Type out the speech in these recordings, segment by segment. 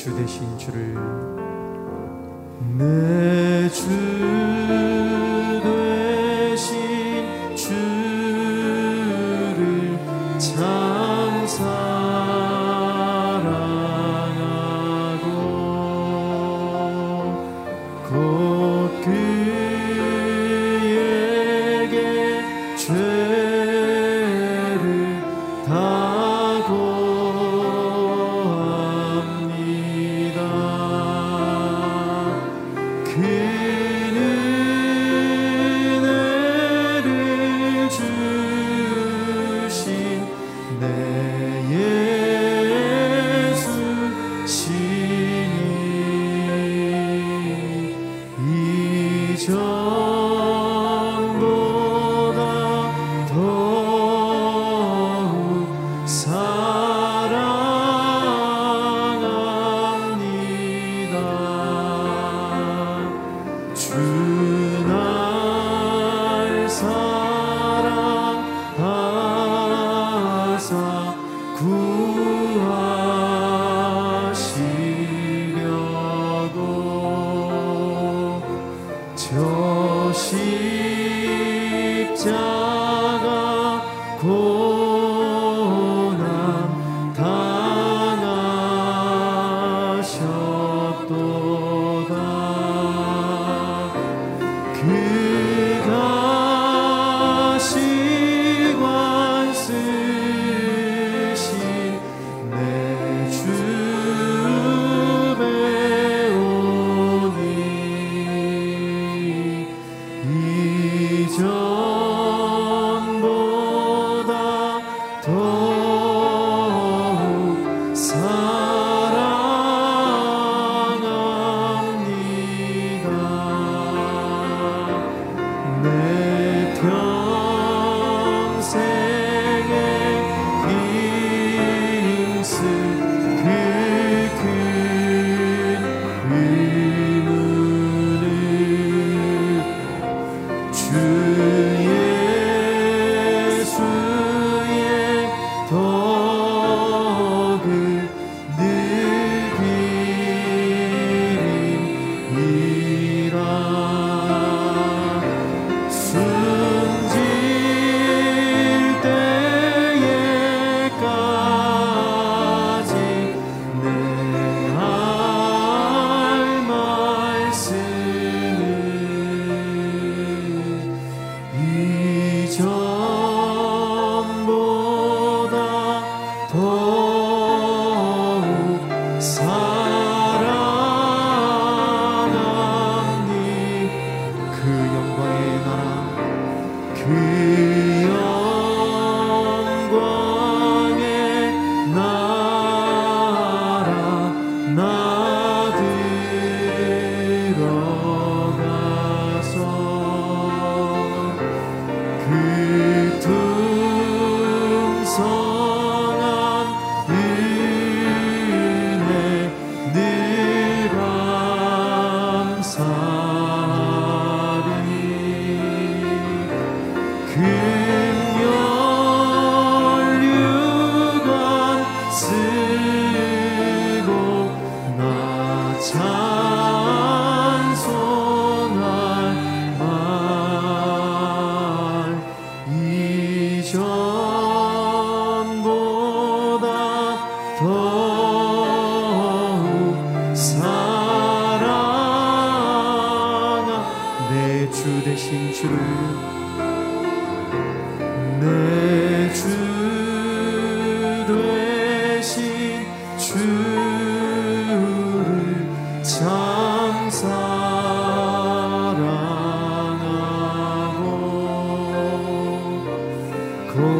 내주 되신 주를. 내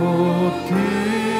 Oh, dear.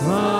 smile.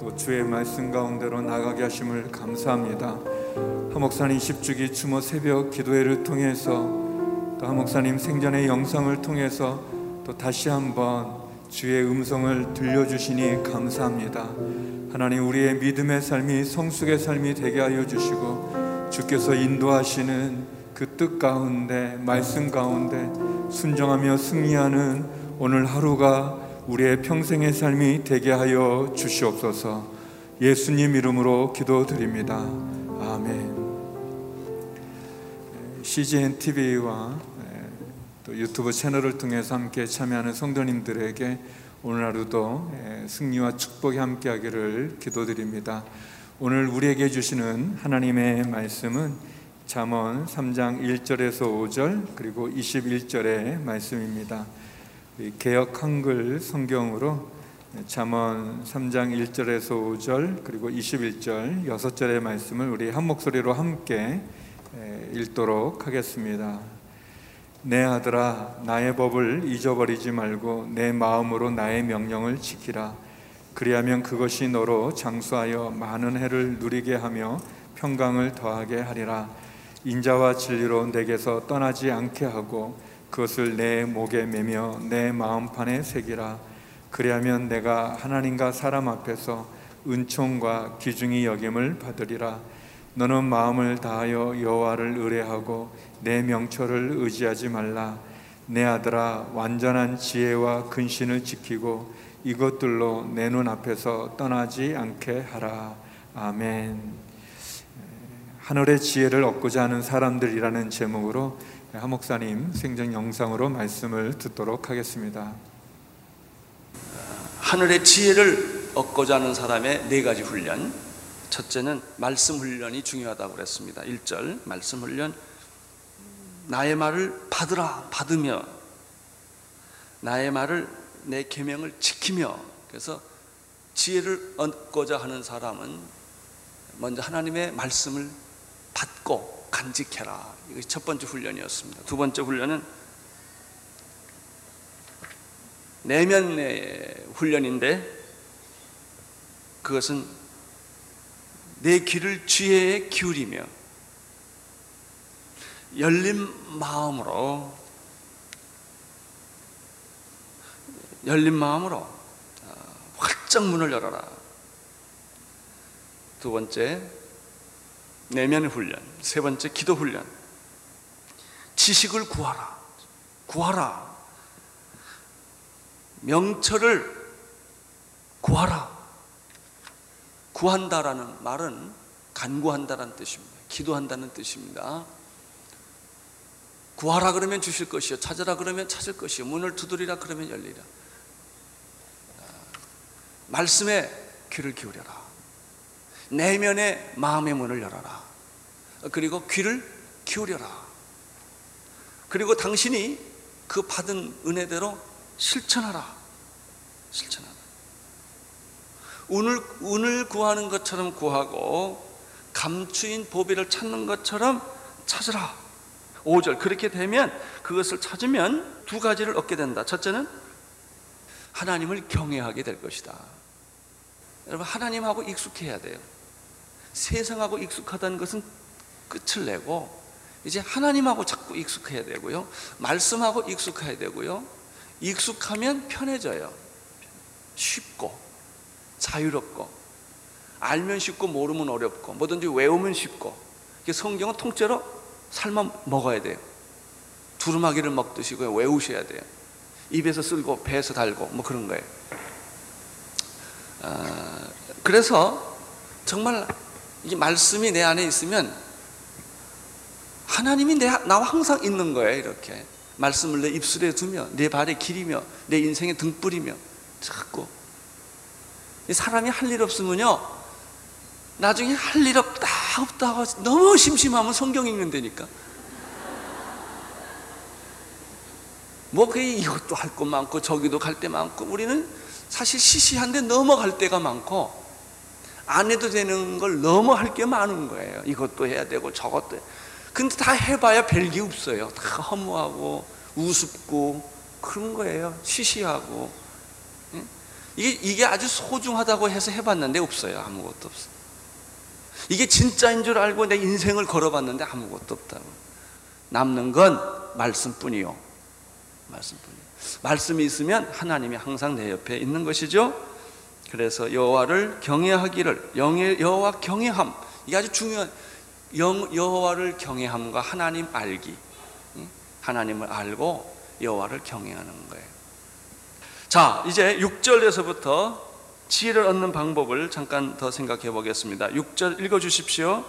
또 주의 말씀 가운데로 나가게 하심을 감사합니다. 하목사님 10주기 추모 새벽 기도회를 통해서 또 하목사님 생전의 영상을 통해서 또 다시 한번 주의 음성을 들려주시니 감사합니다. 하나님 우리의 믿음의 삶이 성숙의 삶이 되게 하여 주시고 주께서 인도하시는 그 뜻 가운데 말씀 가운데 순종하며 승리하는 오늘 하루가 우리의 평생의 삶이 되게 하여 주시옵소서 예수님 이름으로 기도드립니다 아멘 CGN TV와 또 유튜브 채널을 통해서 함께 참여하는 성도님들에게 오늘 하루도 승리와 축복이 함께하기를 기도드립니다. 오늘 우리에게 주시는 하나님의 말씀은 잠언 3장 1절에서 5절 그리고 21절의 말씀입니다. 개역 한글 성경으로 잠언 3장 1절에서 5절 그리고 21절 6절의 말씀을 우리 한 목소리로 함께 읽도록 하겠습니다. 내 아들아 나의 법을 잊어버리지 말고 내 마음으로 나의 명령을 지키라 그리하면 그것이 너로 장수하여 많은 해를 누리게 하며 평강을 더하게 하리라 인자와 진리로 내게서 떠나지 않게 하고 그것을 내 목에 매며 내 마음판에 새기라. 그리하면 내가 하나님과 사람 앞에서 은총과 귀중히 여김을 받으리라. 너는 마음을 다하여 여호와를 의뢰하고 내 명철을 의지하지 말라. 내 아들아 완전한 지혜와 근신을 지키고 이것들로 내 눈 앞에서 떠나지 않게 하라. 아멘. 하늘의 지혜를 얻고자 하는 사람들이라는 제목으로 하목사님 생전 영상으로 말씀을 듣도록 하겠습니다 하늘의 지혜를 얻고자 하는 사람의 네 가지 훈련. 첫째는 말씀 훈련이 중요하다고 그랬습니다. 1절 말씀 훈련. 나의 말을 받으라 받으며 나의 말을 내 계명을 지키며 그래서 지혜를 얻고자 하는 사람은 먼저 하나님의 말씀을 받고 간직해라. 이것이 첫 번째 훈련이었습니다. 두 번째 훈련은 내면의 훈련인데 그것은 내 귀를 지혜에 기울이며 열린 마음으로 열린 마음으로 활짝 문을 열어라. 두 번째 내면 훈련, 세 번째 기도 훈련. 지식을 구하라. 구하라. 명철을 구하라. 구한다라는 말은 간구한다라는 뜻입니다. 기도한다는 뜻입니다. 구하라 그러면 주실 것이요. 찾으라 그러면 찾을 것이요. 문을 두드리라 그러면 열리라. 말씀에 귀를 기울여라. 내면의 마음의 문을 열어라. 그리고 귀를 기울여라. 그리고 당신이 그 받은 은혜대로 실천하라. 실천하라. 운을, 운을 구하는 것처럼 구하고 감추인 보배를 찾는 것처럼 찾으라. 5절. 그렇게 되면 그것을 찾으면 두 가지를 얻게 된다. 첫째는 하나님을 경외하게 될 것이다. 여러분, 하나님하고 익숙해야 돼요. 세상하고 익숙하다는 것은 끝을 내고 이제 하나님하고 자꾸 익숙해야 되고요. 말씀하고 익숙해야 되고요. 익숙하면 편해져요. 쉽고 자유롭고 알면 쉽고 모르면 어렵고 뭐든지 외우면 쉽고 성경은 통째로 삶아 먹어야 돼요. 두루마기를 먹듯이 그냥 외우셔야 돼요. 입에서 쓸고 배에서 달고 뭐 그런 거예요. 아, 그래서 정말 이 말씀이 내 안에 있으면 하나님이 내, 나와 항상 있는 거예요. 이렇게 말씀을 내 입술에 두며 내 발에 기리며 내 인생에 등불이며 자꾸 이 사람이 할 일 없으면요 나중에 할 일 없다 없다 너무 심심하면 성경 읽는 데니까 뭐 그게 이것도 할 것 많고 저기도 갈데 많고 우리는 사실 시시한데 넘어갈 때가 많고 안 해도 되는 걸 너무 할 게 많은 거예요. 이것도 해야 되고 저것도. 해. 근데 다 해봐야 별게 없어요. 다 허무하고 우습고 그런 거예요. 시시하고. 예? 이게, 이게 아주 소중하다고 해서 해봤는데 없어요. 아무것도 없어 이게 진짜인 줄 알고 내 인생을 걸어봤는데 아무것도 없다고. 남는 건 말씀뿐이요. 말씀뿐이요. 말씀이 있으면 하나님이 항상 내 옆에 있는 것이죠 그래서 여호와를 경외하기를 여호와 경외함. 이게 아주 중요한 영- 여호와를 경외함과 하나님 알기. 응? 하나님을 알고 여호와를 경외하는 거예요. 자 이제 6절에서부터 지혜를 얻는 방법을 잠깐 더 생각해 보겠습니다. 6절 읽어 주십시오.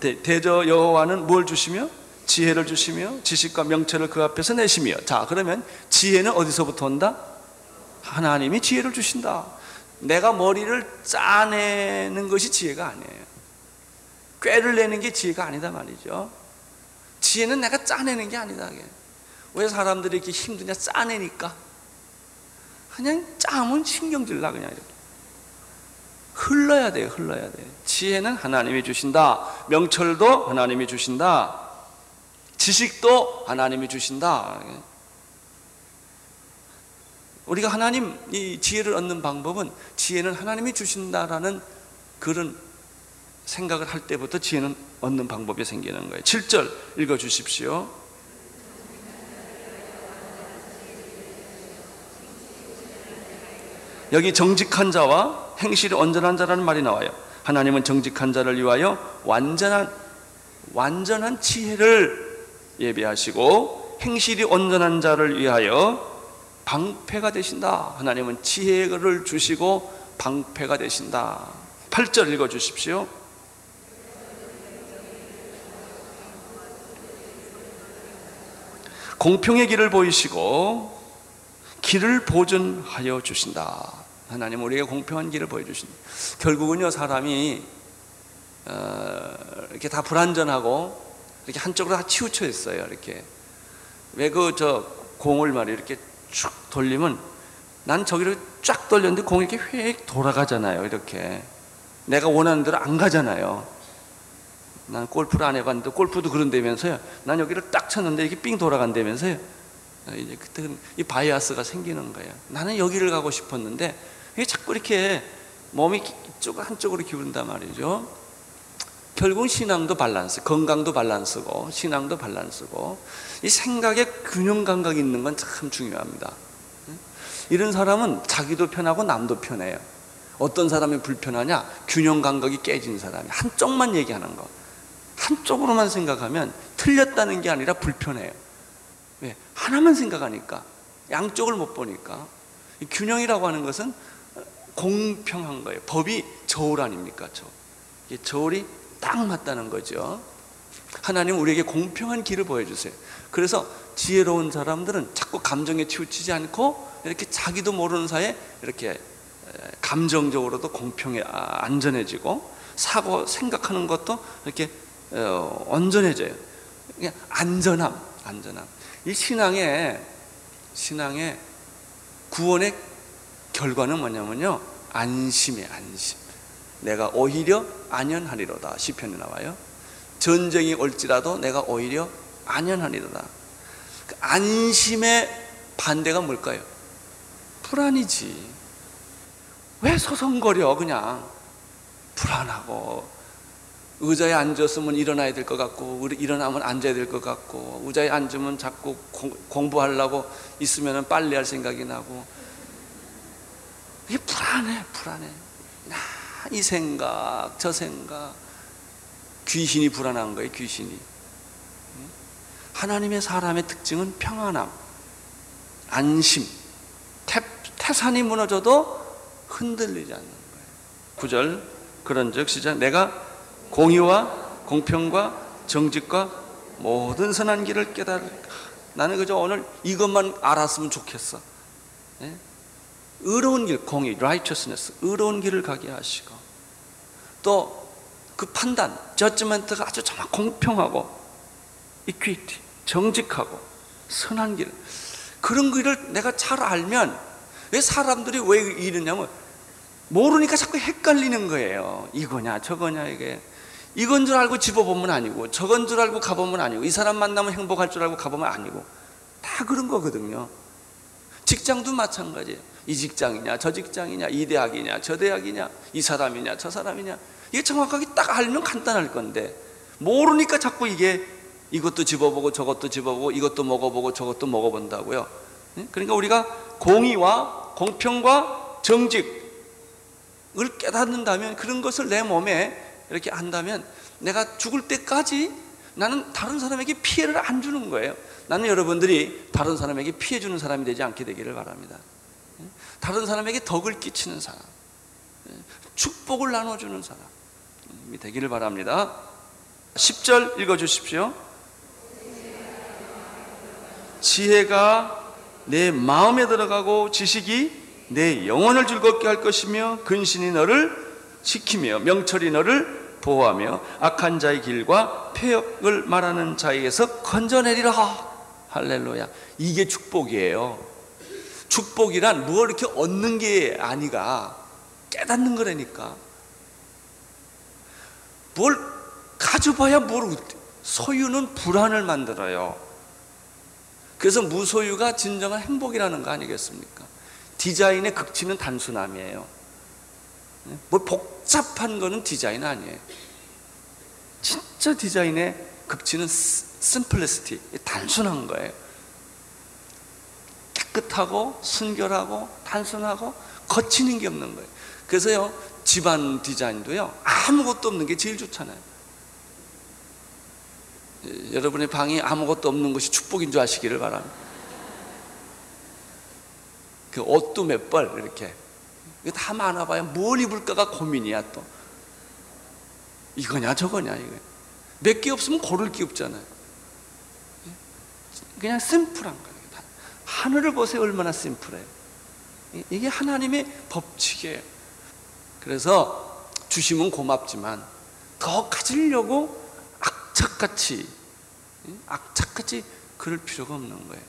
대- 대저 여호와는 뭘 주시며 지혜를 주시며 지식과 명철을 그 앞에서 내시며. 자 그러면 지혜는 어디서부터 온다? 하나님이 지혜를 주신다. 내가 머리를 짜내는 것이 지혜가 아니에요. 꾀를 내는 게 지혜가 아니다 말이죠. 지혜는 내가 짜내는 게 아니다. 왜 사람들이 이렇게 힘드냐? 짜내니까. 그냥 짜면 신경질 나 그냥 이렇게. 흘러야 돼요 흘러야 돼요 지혜는 하나님이 주신다. 명철도 하나님이 주신다 지식도 하나님이 주신다. 우리가 하나님 이 지혜를 얻는 방법은 지혜는 하나님이 주신다라는 그런 생각을 할 때부터 지혜는 얻는 방법이 생기는 거예요. 7절 읽어 주십시오. 여기 정직한 자와 행실이 온전한 자라는 말이 나와요. 하나님은 정직한 자를 위하여 완전한 완전한 지혜를 예비하시고 행실이 온전한 자를 위하여 방패가 되신다. 하나님은 지혜를 주시고 방패가 되신다. 8절 읽어 주십시오. 공평의 길을 보이시고 길을 보존하여 주신다. 하나님 우리에게 공평한 길을 보여주신다. 결국은요 사람이 어, 이렇게 다 불완전하고 이렇게 한쪽으로 다 치우쳐 있어요. 이렇게 왜 그 저 공을 말이 이렇게 쭉 돌리면 난 저기로 쫙 돌렸는데 공이 이렇게 휙 돌아가잖아요. 이렇게 내가 원하는 대로 안 가잖아요. 난 골프를 안 해봤는데 골프도 그런다면서요. 난 여기를 딱 쳤는데 이게 삥 돌아간다면서요. 어, 이제 그때 이 바이아스가 생기는 거예요. 나는 여기를 가고 싶었는데 이게 자꾸 이렇게 몸이 이쪽 한쪽으로 기울는단 말이죠. 결국 신앙도 밸런스, 건강도 밸런스고 신앙도 밸런스고 이 생각에 균형 감각이 있는 건 참 중요합니다. 이런 사람은 자기도 편하고 남도 편해요. 어떤 사람이 불편하냐? 균형 감각이 깨진 사람이 한쪽만 얘기하는 거. 한쪽으로만 생각하면 틀렸다는 게 아니라 불편해요. 왜? 하나만 생각하니까 양쪽을 못 보니까 이 균형이라고 하는 것은 공평한 거예요. 법이 저울 아닙니까? 저. 저울이 딱 맞다는 거죠. 하나님 우리에게 공평한 길을 보여주세요. 그래서 지혜로운 사람들은 자꾸 감정에 치우치지 않고 이렇게 자기도 모르는 사이에 이렇게 감정적으로도 공평해 아, 안전해지고 사고 생각하는 것도 이렇게 어, 온전해져요. 안전함, 안전함. 이 신앙의 신앙의 구원의 결과는 뭐냐면요 안심의 안심. 내가 오히려 안연하리로다 시편에 나와요. 전쟁이 올지라도 내가 오히려 안연하리로다. 그 안심의 반대가 뭘까요? 불안이지. 왜 소송거려 그냥 불안하고 의자에 앉았으면 일어나야 될 것 같고 일어나면 앉아야 될 것 같고 의자에 앉으면 자꾸 공, 공부하려고 있으면 빨리 할 생각이 나고 이게 불안해 불안해 나 이 생각 저 생각. 귀신이 불안한 거예요 귀신이. 하나님의 사람의 특징은 평안함 안심. 태, 태산이 무너져도 흔들리지 않는 거예요. 구절 그런 즉 시작. 내가 공의와 공평과 정직과 모든 선한 길을 깨달을 나는 그저 오늘 이것만 알았으면 좋겠어. 예? 의로운 길 공의 righteousness 의로운 길을 가게 하시고 또 그 판단 judgment가 아주 정말 공평하고 equity 정직하고 선한 길 그런 길을 내가 잘 알면 왜 사람들이 왜 이러냐면 모르니까 자꾸 헷갈리는 거예요. 이거냐 저거냐 이게 이건 줄 알고 집어보면 아니고 저건 줄 알고 가보면 아니고 이 사람 만나면 행복할 줄 알고 가보면 아니고 다 그런 거거든요. 직장도 마찬가지예요. 이 직장이냐 저 직장이냐 이 대학이냐 저 대학이냐 이 사람이냐 저 사람이냐 이게 정확하게 딱 알면 간단할 건데 모르니까 자꾸 이게 이것도 집어보고 저것도 집어보고 이것도 먹어보고 저것도 먹어본다고요. 예? 그러니까 우리가 공의와 공평과 정직을 깨닫는다면 그런 것을 내 몸에 이렇게 한다면 내가 죽을 때까지 나는 다른 사람에게 피해를 안 주는 거예요. 나는 여러분들이 다른 사람에게 피해 주는 사람이 되지 않게 되기를 바랍니다. 예? 다른 사람에게 덕을 끼치는 사람, 예? 축복을 나눠주는 사람이 되기를 바랍니다. 10절 읽어 주십시오. 지혜가 내 마음에 들어가고 지식이 내 영혼을 즐겁게 할 것이며 근신이 너를 지키며 명철이 너를 보호하며 악한 자의 길과 폐역을 말하는 자에게서 건져내리라 할렐루야 이게 축복이에요 축복이란 뭐 이렇게 얻는 게 아니가 깨닫는 거라니까 뭘 가져봐야 뭘 소유는 불안을 만들어요 그래서 무소유가 진정한 행복이라는 거 아니겠습니까? 디자인의 극치는 단순함이에요. 뭐 복잡한 거는 디자인 아니에요. 진짜 디자인의 극치는 simplicity, 단순한 거예요. 깨끗하고 순결하고 단순하고 거치는 게 없는 거예요. 그래서요 집안 디자인도요 아무것도 없는 게 제일 좋잖아요. 여러분의 방이 아무것도 없는 것이 축복인 줄 아시기를 바랍니다. 그 옷도 몇 벌 이렇게 이거 다 많아봐야 뭘 입을까가 고민이야 또 이거냐 저거냐 이거 몇 개 없으면 고를 게 없잖아요. 그냥 심플한 거예요. 하늘을 보세요 얼마나 심플해요. 이게 하나님의 법칙이에요. 그래서 주시면 고맙지만 더 가지려고 악착같이 악착같이 그럴 필요가 없는 거예요.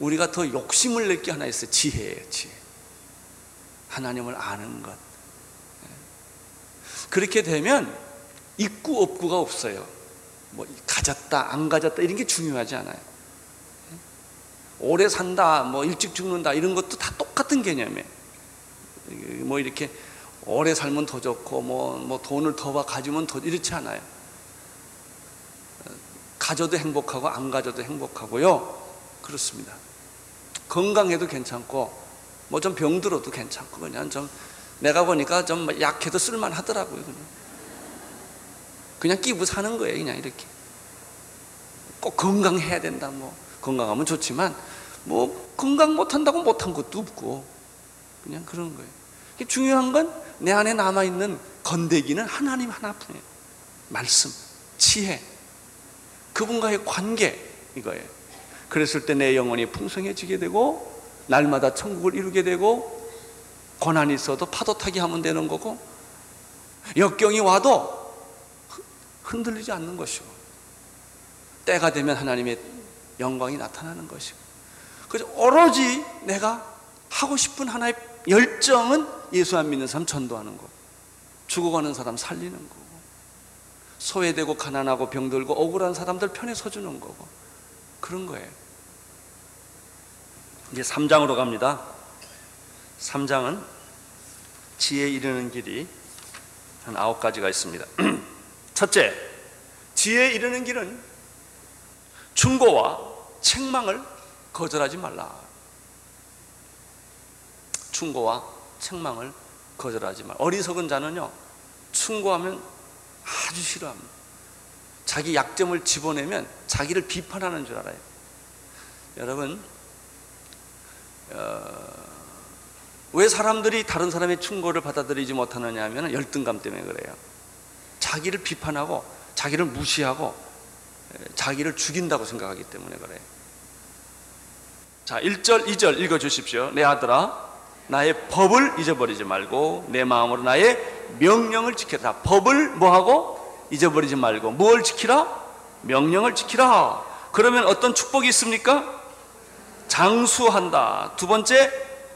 우리가 더 욕심을 낼 게 하나 있어요. 지혜예요, 지혜. 하나님을 아는 것. 그렇게 되면 있고 없고가 없어요. 뭐 가졌다, 안 가졌다 이런 게 중요하지 않아요. 오래 산다, 뭐 일찍 죽는다 이런 것도 다 똑같은 개념이에요. 뭐 이렇게 오래 살면 더 좋고 뭐, 뭐 돈을 더 가지면 더 이렇지 않아요. 가져도 행복하고 안 가져도 행복하고요. 그렇습니다. 건강해도 괜찮고 뭐 좀 병들어도 괜찮고 그냥 좀 내가 보니까 좀 약해도 쓸만 하더라고요. 그냥 그냥 끼고 사는 거예요. 그냥 이렇게 꼭 건강해야 된다. 뭐 건강하면 좋지만 뭐 건강 못한다고 못한 것도 없고 그냥 그런 거예요. 중요한 건 내 안에 남아 있는 건데기는 하나님 하나뿐이에요. 말씀, 지혜, 그분과의 관계 이거예요. 그랬을 때 내 영혼이 풍성해지게 되고 날마다 천국을 이루게 되고 고난이 있어도 파도 타기 하면 되는 거고 역경이 와도 흔들리지 않는 것이고 때가 되면 하나님의 영광이 나타나는 것이고 그래서 오로지 내가 하고 싶은 하나의 열정은 예수 안 믿는 사람 전도하는 거 죽어가는 사람 살리는 거고 소외되고 가난하고 병들고 억울한 사람들 편에 서주는 거고 그런 거예요. 이제 3장으로 갑니다. 3장은 지혜 이르는 길이 한 아홉 가지가 있습니다. 첫째, 지혜에 이르는 길은 충고와 책망을 거절하지 말라. 충고와 책망을 거절하지 말라. 어리석은 자는요, 충고하면 아주 싫어합니다. 자기 약점을 집어내면 자기를 비판하는 줄 알아요. 여러분, 어, 왜 사람들이 다른 사람의 충고를 받아들이지 못하느냐 하면 열등감 때문에 그래요. 자기를 비판하고 자기를 무시하고 에, 자기를 죽인다고 생각하기 때문에 그래요. 자, 1절, 2절 읽어 주십시오. 내 아들아, 나의 법을 잊어버리지 말고 내 마음으로 나의 명령을 지켜라. 법을 뭐하고? 잊어버리지 말고 뭘 지키라? 명령을 지키라. 그러면 어떤 축복이 있습니까? 장수한다. 두 번째,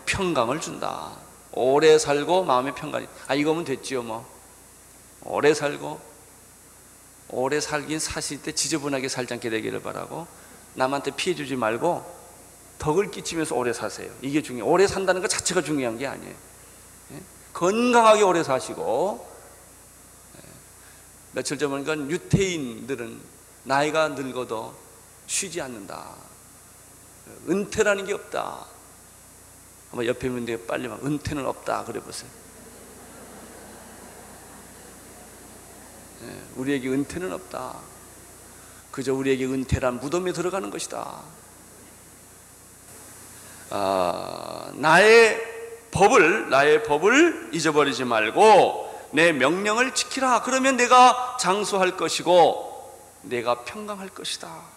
평강을 준다. 오래 살고 마음의 평강이. 아, 이거면 됐지요, 뭐. 오래 살고, 오래 살긴 사실 때 지저분하게 살지 않게 되기를 바라고, 남한테 피해 주지 말고, 덕을 끼치면서 오래 사세요. 이게 중요해요. 오래 산다는 것 자체가 중요한 게 아니에요. 예? 건강하게 오래 사시고, 예. 며칠 전 보니까 유태인들은 나이가 늙어도 쉬지 않는다. 은퇴라는 게 없다. 아마 옆에 있는데 빨리 막 은퇴는 없다 그래 보세요. 예, 우리에게 은퇴는 없다. 그저 우리에게 은퇴란 무덤에 들어가는 것이다. 아, 나의 법을 나의 법을 잊어버리지 말고 내 명령을 지키라. 그러면 내가 장수할 것이고 내가 평강할 것이다.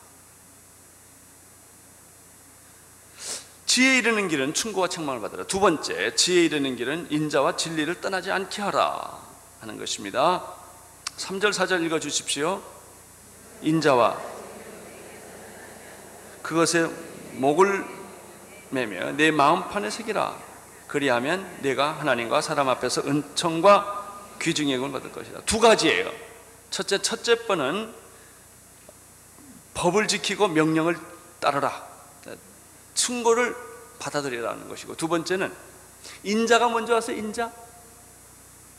지혜 이르는 길은 충고와 책망을 받으라. 두 번째, 지혜 이르는 길은 인자와 진리를 떠나지 않게 하라 하는 것입니다. 3절 4절 읽어 주십시오. 인자와 그것에 목을 매며 내 마음판에 새기라. 그리하면 내가 하나님과 사람 앞에서 은총과 귀중의 영을 받을 것이다. 두 가지예요. 첫째 첫째 번은 법을 지키고 명령을 따르라. 충고를 받아들이라는 것이고 두 번째는 인자가 먼저 와서 인자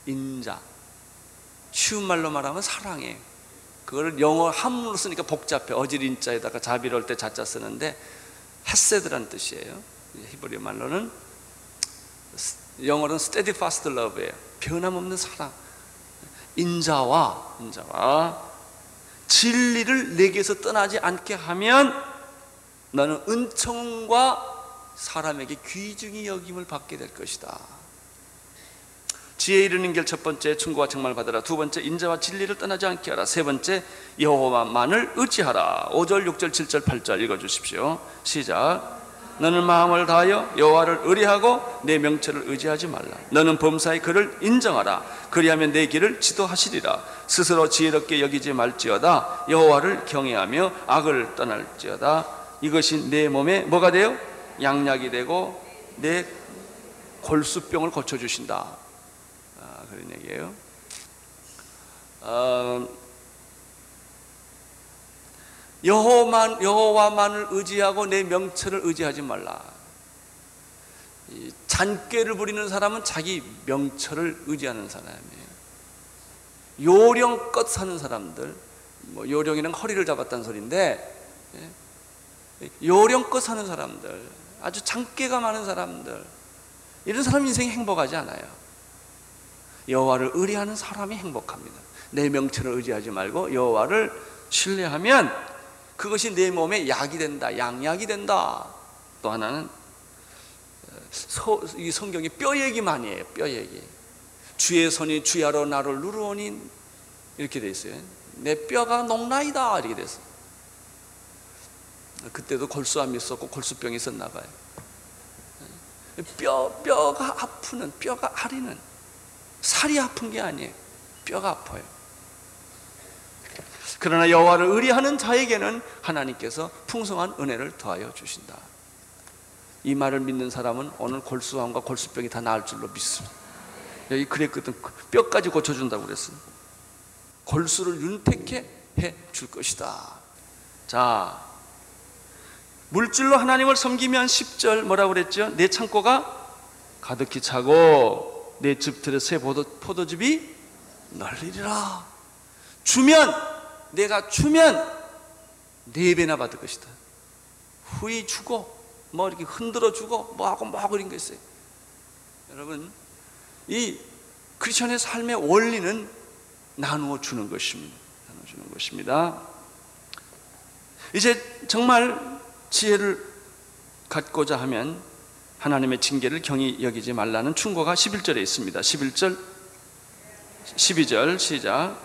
인자 쉬운 말로 말하면 사랑해 그거를 영어 한문으로 쓰니까 복잡해 어질 인자에다가 자비로울 때 자자 쓰는데 헤세드란 뜻이에요. 히브리 말로는 영어로는 steadfast love예요. 변함없는 사랑. 인자와 인자와. 진리를 내게서 떠나지 않게 하면 너는 은총과 사람에게 귀중히 여김을 받게 될 것이다. 지혜 이르는 길 첫 번째 충고와 책망을 받으라. 두 번째 인자와 진리를 떠나지 않게 하라. 세 번째 여호와만을 의지하라. 5절, 6절, 7절, 8절 읽어 주십시오. 시작. 너는 마음을 다하여 여호와를 의리하고 내 명철을 의지하지 말라. 너는 범사의 그를 인정하라. 그리하면 내 길을 지도하시리라. 스스로 지혜롭게 여기지 말지어다. 여호와를 경외하며 악을 떠날지어다. 이것이 내 몸에 뭐가 돼요? 양약이 되고 내 골수병을 고쳐주신다. 아, 그런 얘기예요. 어, 여호만 여호와만을 의지하고 내 명철을 의지하지 말라. 이 잔꾀를 부리는 사람은 자기 명철을 의지하는 사람이에요. 요령껏 사는 사람들, 뭐 요령이는 허리를 잡았다는 소리인데 예? 요령껏 사는 사람들, 아주 장깨가 많은 사람들, 이런 사람 인생이 행복하지 않아요. 여호와를 의리하는 사람이 행복합니다. 내 명철을 의지하지 말고 여호와를 신뢰하면 그것이 내 몸에 약이 된다, 양약이 된다. 또 하나는 서, 이 성경이 뼈 얘기 많이 해요. 뼈 얘기. 주의 손이 주야로 나를 누르오니 이렇게 돼 있어요. 내 뼈가 녹나이다 이렇게 됐어. 그때도 골수암이 있었고 골수병이 있었나 봐요. 뼈 뼈가 아프는 뼈가 아리는 살이 아픈 게 아니에요. 뼈가 아파요. 그러나 여호와를 의리하는 자에게는 하나님께서 풍성한 은혜를 더하여 주신다. 이 말을 믿는 사람은 오늘 골수암과 골수병이 다 나을 줄로 믿습니다. 여기 그랬거든. 뼈까지 고쳐준다고 그랬어요. 골수를 윤택해 해 줄 것이다. 자, 물질로 하나님을 섬기면 10절 뭐라고 그랬죠? 내 창고가 가득히 차고 내 집틀에 새 포도, 포도 즙이 널리리라. 주면 내가 주면 네 배나 받을 것이다. 후이 주고 뭐 이렇게 흔들어 주고 뭐 하고 뭐 하고 이런 거 있어요. 여러분 이 크리스천의 삶의 원리는 나누어 주는 것입니다. 나누어 주는 것입니다. 이제 정말 지혜를 갖고자 하면 하나님의 징계를 경히 여기지 말라는 충고가 11절에 있습니다. 11절 12절 시작.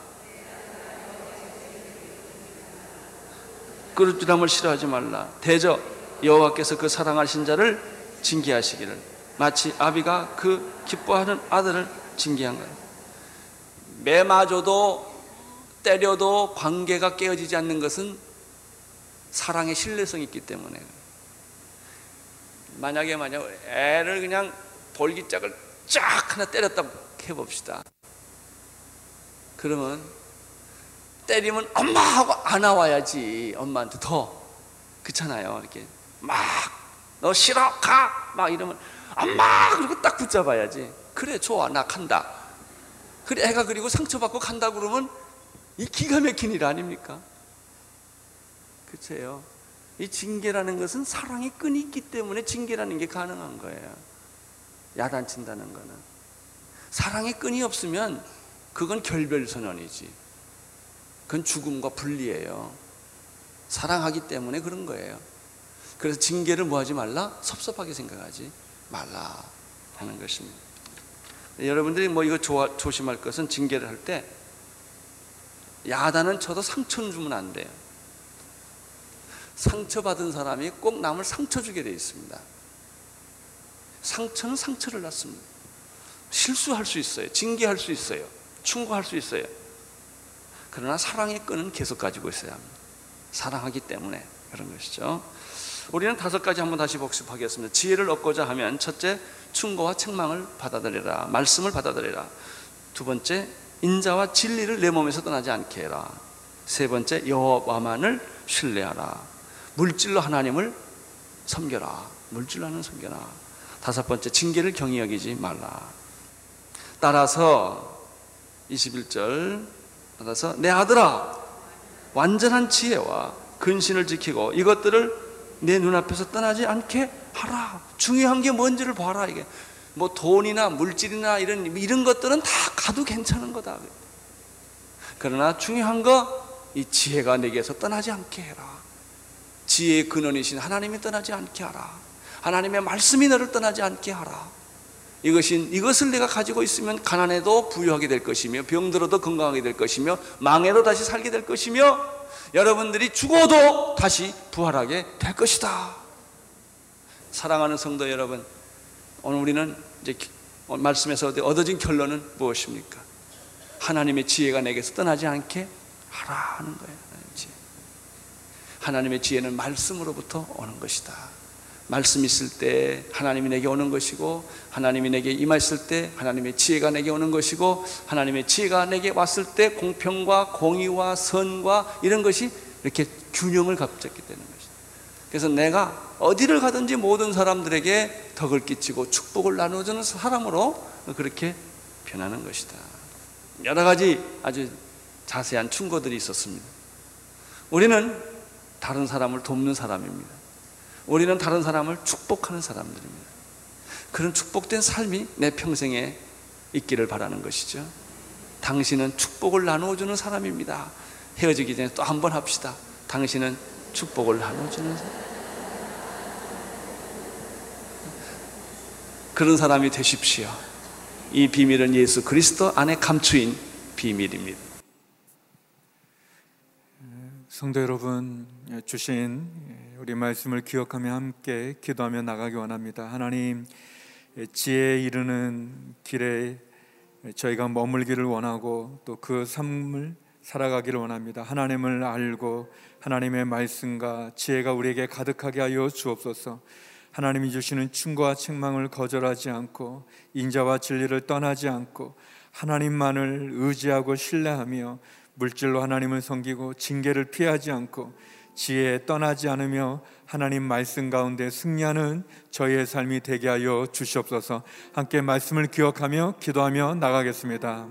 그릇주담을 싫어하지 말라. 대저 여호와께서 그 사랑하신 자를 징계하시기를. 마치 아비가 그 기뻐하는 아들을 징계한 거예요. 매맞아도 때려도 관계가 깨어지지 않는 것은 사랑의 신뢰성이 있기 때문에 만약에 만약 애를 그냥 돌기짝을 쫙 하나 때렸다고 해봅시다. 그러면 때리면 엄마 하고 안아와야지 엄마한테 더. 그렇잖아요 이렇게. 막 너 싫어 가. 막 이러면 엄마 그리고 딱 붙잡아야지 그래 좋아 나 간다. 그래 애가 그리고 상처받고 간다 그러면 이 기가 막힌 일 아닙니까? 그렇죠 이 징계라는 것은 사랑의 끈이 있기 때문에 징계라는 게 가능한 거예요. 야단친다는 거는. 사랑의 끈이 없으면 그건 결별선언이지. 그건 죽음과 분리예요. 사랑하기 때문에 그런 거예요. 그래서 징계를 뭐 하지 말라? 섭섭하게 생각하지 말라 하는 것입니다. 여러분들이 뭐 이거 조심할 것은 징계를 할 때 야단은 쳐도 상처는 주면 안 돼요 상처받은 사람이 꼭 남을 상처 주게 되어 있습니다. 상처는 상처를 낳습니다. 실수할 수 있어요. 징계할 수 있어요. 충고할 수 있어요. 그러나 사랑의 끈은 계속 가지고 있어야 합니다. 사랑하기 때문에 그런 것이죠. 우리는 다섯 가지 한번 다시 복습하겠습니다. 지혜를 얻고자 하면 첫째 충고와 책망을 받아들여라. 말씀을 받아들여라. 두 번째 인자와 진리를 내 몸에서 떠나지 않게 해라. 세 번째 여호와만을 신뢰하라 물질로 하나님을 섬겨라 물질로 하는 섬겨라 다섯 번째 징계를 경히 여기지 말라 따라서 21절 따라서 내 아들아 완전한 지혜와 근신을 지키고 이것들을 내 눈앞에서 떠나지 않게 하라. 중요한 게 뭔지를 봐라 이게. 뭐 돈이나 물질이나 이런 이런 것들은 다 가도 괜찮은 거다. 그러나 중요한 거 이 지혜가 내게서 떠나지 않게 해라. 지혜의 근원이신 하나님이 떠나지 않게 하라. 하나님의 말씀이 너를 떠나지 않게 하라. 이것인 이것을 내가 가지고 있으면 가난해도 부유하게 될 것이며 병들어도 건강하게 될 것이며 망해도 다시 살게 될 것이며 여러분들이 죽어도 다시 부활하게 될 것이다. 사랑하는 성도 여러분, 오늘 우리는 이제 말씀에서 얻어진 결론은 무엇입니까? 하나님의 지혜가 내게서 떠나지 않게 하라 하는 거예요. 하나님의 지혜는 말씀으로부터 오는 것이다. 말씀 있을 때 하나님이 내게 오는 것이고 하나님이 내게 임하실 때 하나님의 지혜가 내게 오는 것이고 하나님의 지혜가 내게 왔을 때 공평과 공의와 선과 이런 것이 이렇게 균형을 갖잡게 되는 것이다. 그래서 내가 어디를 가든지 모든 사람들에게 덕을 끼치고 축복을 나누어주는 사람으로 그렇게 변하는 것이다. 여러 가지 아주 자세한 충고들이 있었습니다. 우리는 다른 사람을 돕는 사람입니다. 우리는 다른 사람을 축복하는 사람들입니다. 그런 축복된 삶이 내 평생에 있기를 바라는 것이죠. 당신은 축복을 나누어주는 사람입니다. 헤어지기 전에 또 한 번 합시다. 당신은 축복을 나눠주는 사람. 그런 사람이 되십시오. 이 비밀은 예수 그리스도 안에 감추인 비밀입니다. 성도 여러분, 주신 우리 말씀을 기억하며 함께 기도하며 나가기 원합니다. 하나님, 지혜에 이르는 길에 저희가 머물기를 원하고 또 그 삶을 살아가기를 원합니다. 하나님을 알고 하나님의 말씀과 지혜가 우리에게 가득하게 하여 주옵소서. 하나님이 주시는 충고와 책망을 거절하지 않고 인자와 진리를 떠나지 않고 하나님만을 의지하고 신뢰하며 물질로 하나님을 섬기고 징계를 피하지 않고 지혜에 떠나지 않으며 하나님 말씀 가운데 승리하는 저희의 삶이 되게 하여 주시옵소서. 함께 말씀을 기억하며 기도하며 나가겠습니다.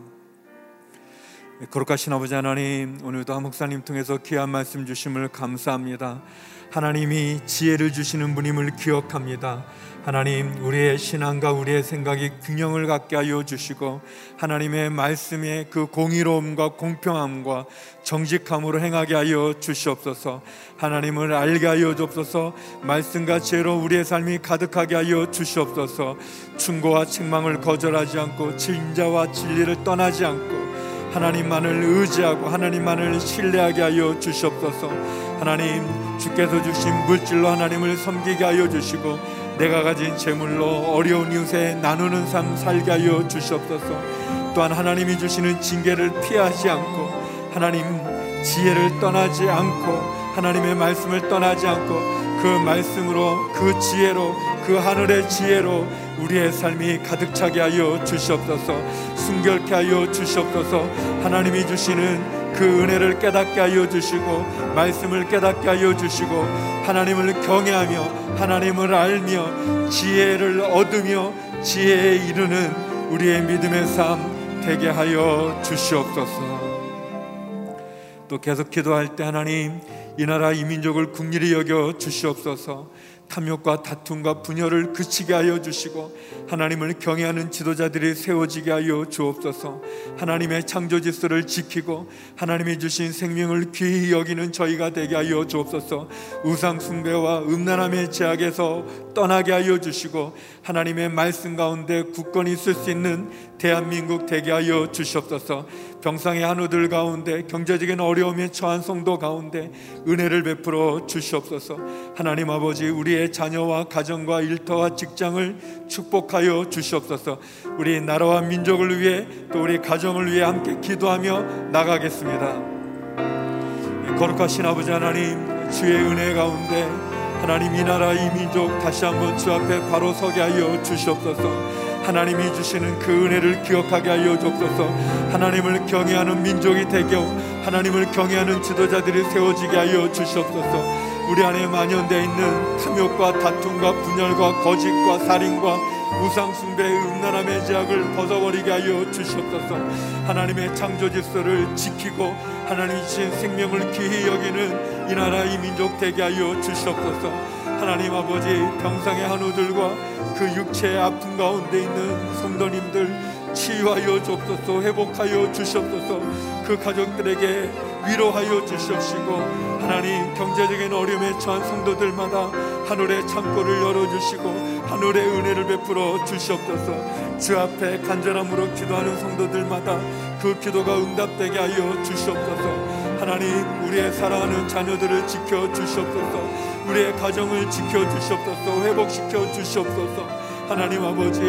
거룩하신 아버지 하나님 오늘도 한 목사님 통해서 귀한 말씀 주심을 감사합니다. 하나님이 지혜를 주시는 분임을 기억합니다 하나님 우리의 신앙과 우리의 생각이 균형을 갖게 하여 주시고 하나님의 말씀의 그 공의로움과 공평함과 정직함으로 행하게 하여 주시옵소서. 하나님을 알게 하여 주옵소서. 말씀과 지혜로 우리의 삶이 가득하게 하여 주시옵소서. 충고와 책망을 거절하지 않고 진자와 진리를 떠나지 않고 하나님만을 의지하고 하나님만을 신뢰하게 하여 주시옵소서. 하나님 주께서 주신 물질로 하나님을 섬기게 하여 주시고 내가 가진 재물로 어려운 이웃에 나누는 삶 살게 하여 주시옵소서. 또한 하나님이 주시는 징계를 피하지 않고 하나님 지혜를 떠나지 않고 하나님의 말씀을 떠나지 않고 그 말씀으로 그 지혜로 그 하늘의 지혜로 우리의 삶이 가득 차게 하여 주시옵소서. 순결케 하여 주시옵소서. 하나님이 주시는 그 은혜를 깨닫게 하여 주시고 말씀을 깨닫게 하여 주시고 하나님을 경외하며 하나님을 알며 지혜를 얻으며 지혜에 이르는 우리의 믿음의 삶 되게 하여 주시옵소서. 또 계속 기도할 때 하나님 이 나라 이 민족을 국리히 여겨 주시옵소서 탐욕과 다툼과 분열을 그치게 하여 주시고 하나님을 경외하는 지도자들이 세워지게 하여 주옵소서. 하나님의 창조 질서를 지키고 하나님이 주신 생명을 귀히 여기는 저희가 되게 하여 주옵소서. 우상 숭배와 음란함의 제약에서 떠나게 하여 주시고 하나님의 말씀 가운데 굳건히 있을 수 있는 대한민국 되게 하여 주시옵소서. 병상의 한우들 가운데 경제적인 어려움에 처한 성도 가운데 은혜를 베풀어 주시옵소서. 하나님 아버지 우리의 자녀와 가정과 일터와 직장을 축복하여 주시옵소서. 우리 나라와 민족을 위해 또 우리 가정을 위해 함께 기도하며 나가겠습니다. 거룩하신 아버지 하나님 주의 은혜 가운데 하나님 이 나라 이 민족 다시 한번 주 앞에 바로 서게 하여 주시옵소서 하나님이 주시는 그 은혜를 기억하게 하여 주옵소서. 하나님을 경외하는 민족이 되게 하나님을 경외하는 지도자들이 세워지게 하여 주시옵소서. 우리 안에 만연되어 있는 탐욕과 다툼과 분열과 거짓과 살인과 우상숭배의 음란함의 제약을 벗어버리게 하여 주시옵소서. 하나님의 창조 질서를 지키고 하나님 주신 생명을 귀히 여기는 이 나라 이 민족 되게 하여 주시옵소서 하나님 아버지 병상의 한우들과 그 육체의 아픔 가운데 있는 성도님들 치유하여 주옵소서 회복하여 주시옵소서 그 가족들에게 위로하여 주시옵시고 하나님 경제적인 어려움에 처한 성도들마다 하늘의 창고를 열어주시고 하늘의 은혜를 베풀어 주시옵소서 주 앞에 간절함으로 기도하는 성도들마다 그 기도가 응답되게 하여 주시옵소서 하나님 우리의 사랑하는 자녀들을 지켜 주시옵소서 우리의 가정을 지켜 주시옵소서 회복시켜 주시옵소서. 하나님 아버지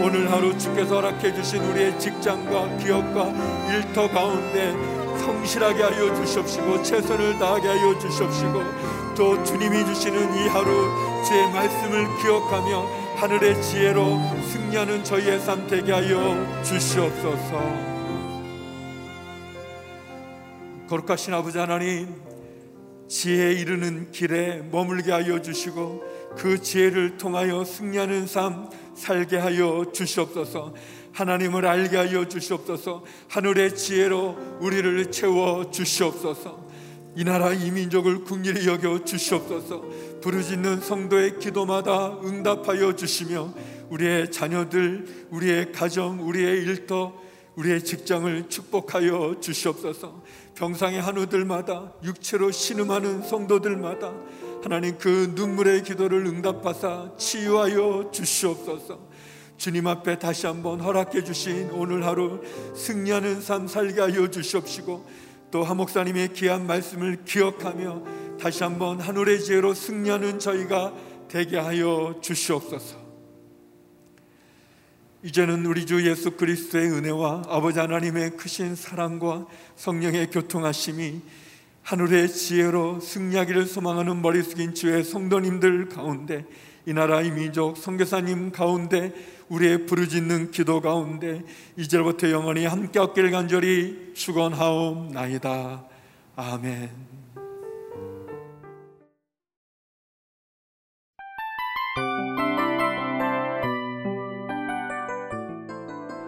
오늘 하루 주께서 허락해 주신 우리의 직장과 기업과 일터 가운데 성실하게 하여 주시옵시고 최선을 다하게 하여 주시옵시고 또 주님이 주시는 이 하루 주의 말씀을 기억하며 하늘의 지혜로 승리하는 저희의 삶 되게 하여 주시옵소서. 거룩하신 아버지 하나님 지혜에 이르는 길에 머물게 하여 주시고 그 지혜를 통하여 승리하는 삶 살게 하여 주시옵소서. 하나님을 알게 하여 주시옵소서. 하늘의 지혜로 우리를 채워 주시옵소서. 이 나라 이 민족을 국리히 여겨 주시옵소서. 부르짖는 성도의 기도마다 응답하여 주시며 우리의 자녀들, 우리의 가정, 우리의 일터, 우리의 직장을 축복하여 주시옵소서. 병상의 한우들마다 육체로 신음하는 성도들마다 하나님 그 눈물의 기도를 응답하사 치유하여 주시옵소서. 주님 앞에 다시 한번 허락해 주신 오늘 하루 승리하는 삶 살게 하여 주시옵시고 또 하목사님의 귀한 말씀을 기억하며 다시 한번 하늘의 지혜로 승리하는 저희가 되게 하여 주시옵소서. 이제는 우리 주 예수 그리스도의 은혜와 아버지 하나님의 크신 사랑과 성령의 교통하심이 하늘의 지혜로 승리하기를 소망하는 머리 숙인 주의 성도님들 가운데 이 나라 이 민족 선교사님 가운데 우리의 부르짖는 기도 가운데 이제부터 영원히 함께 얻길 간절히 축원하옵나이다. 아멘.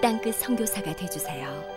땅끝 선교사가 되주세요.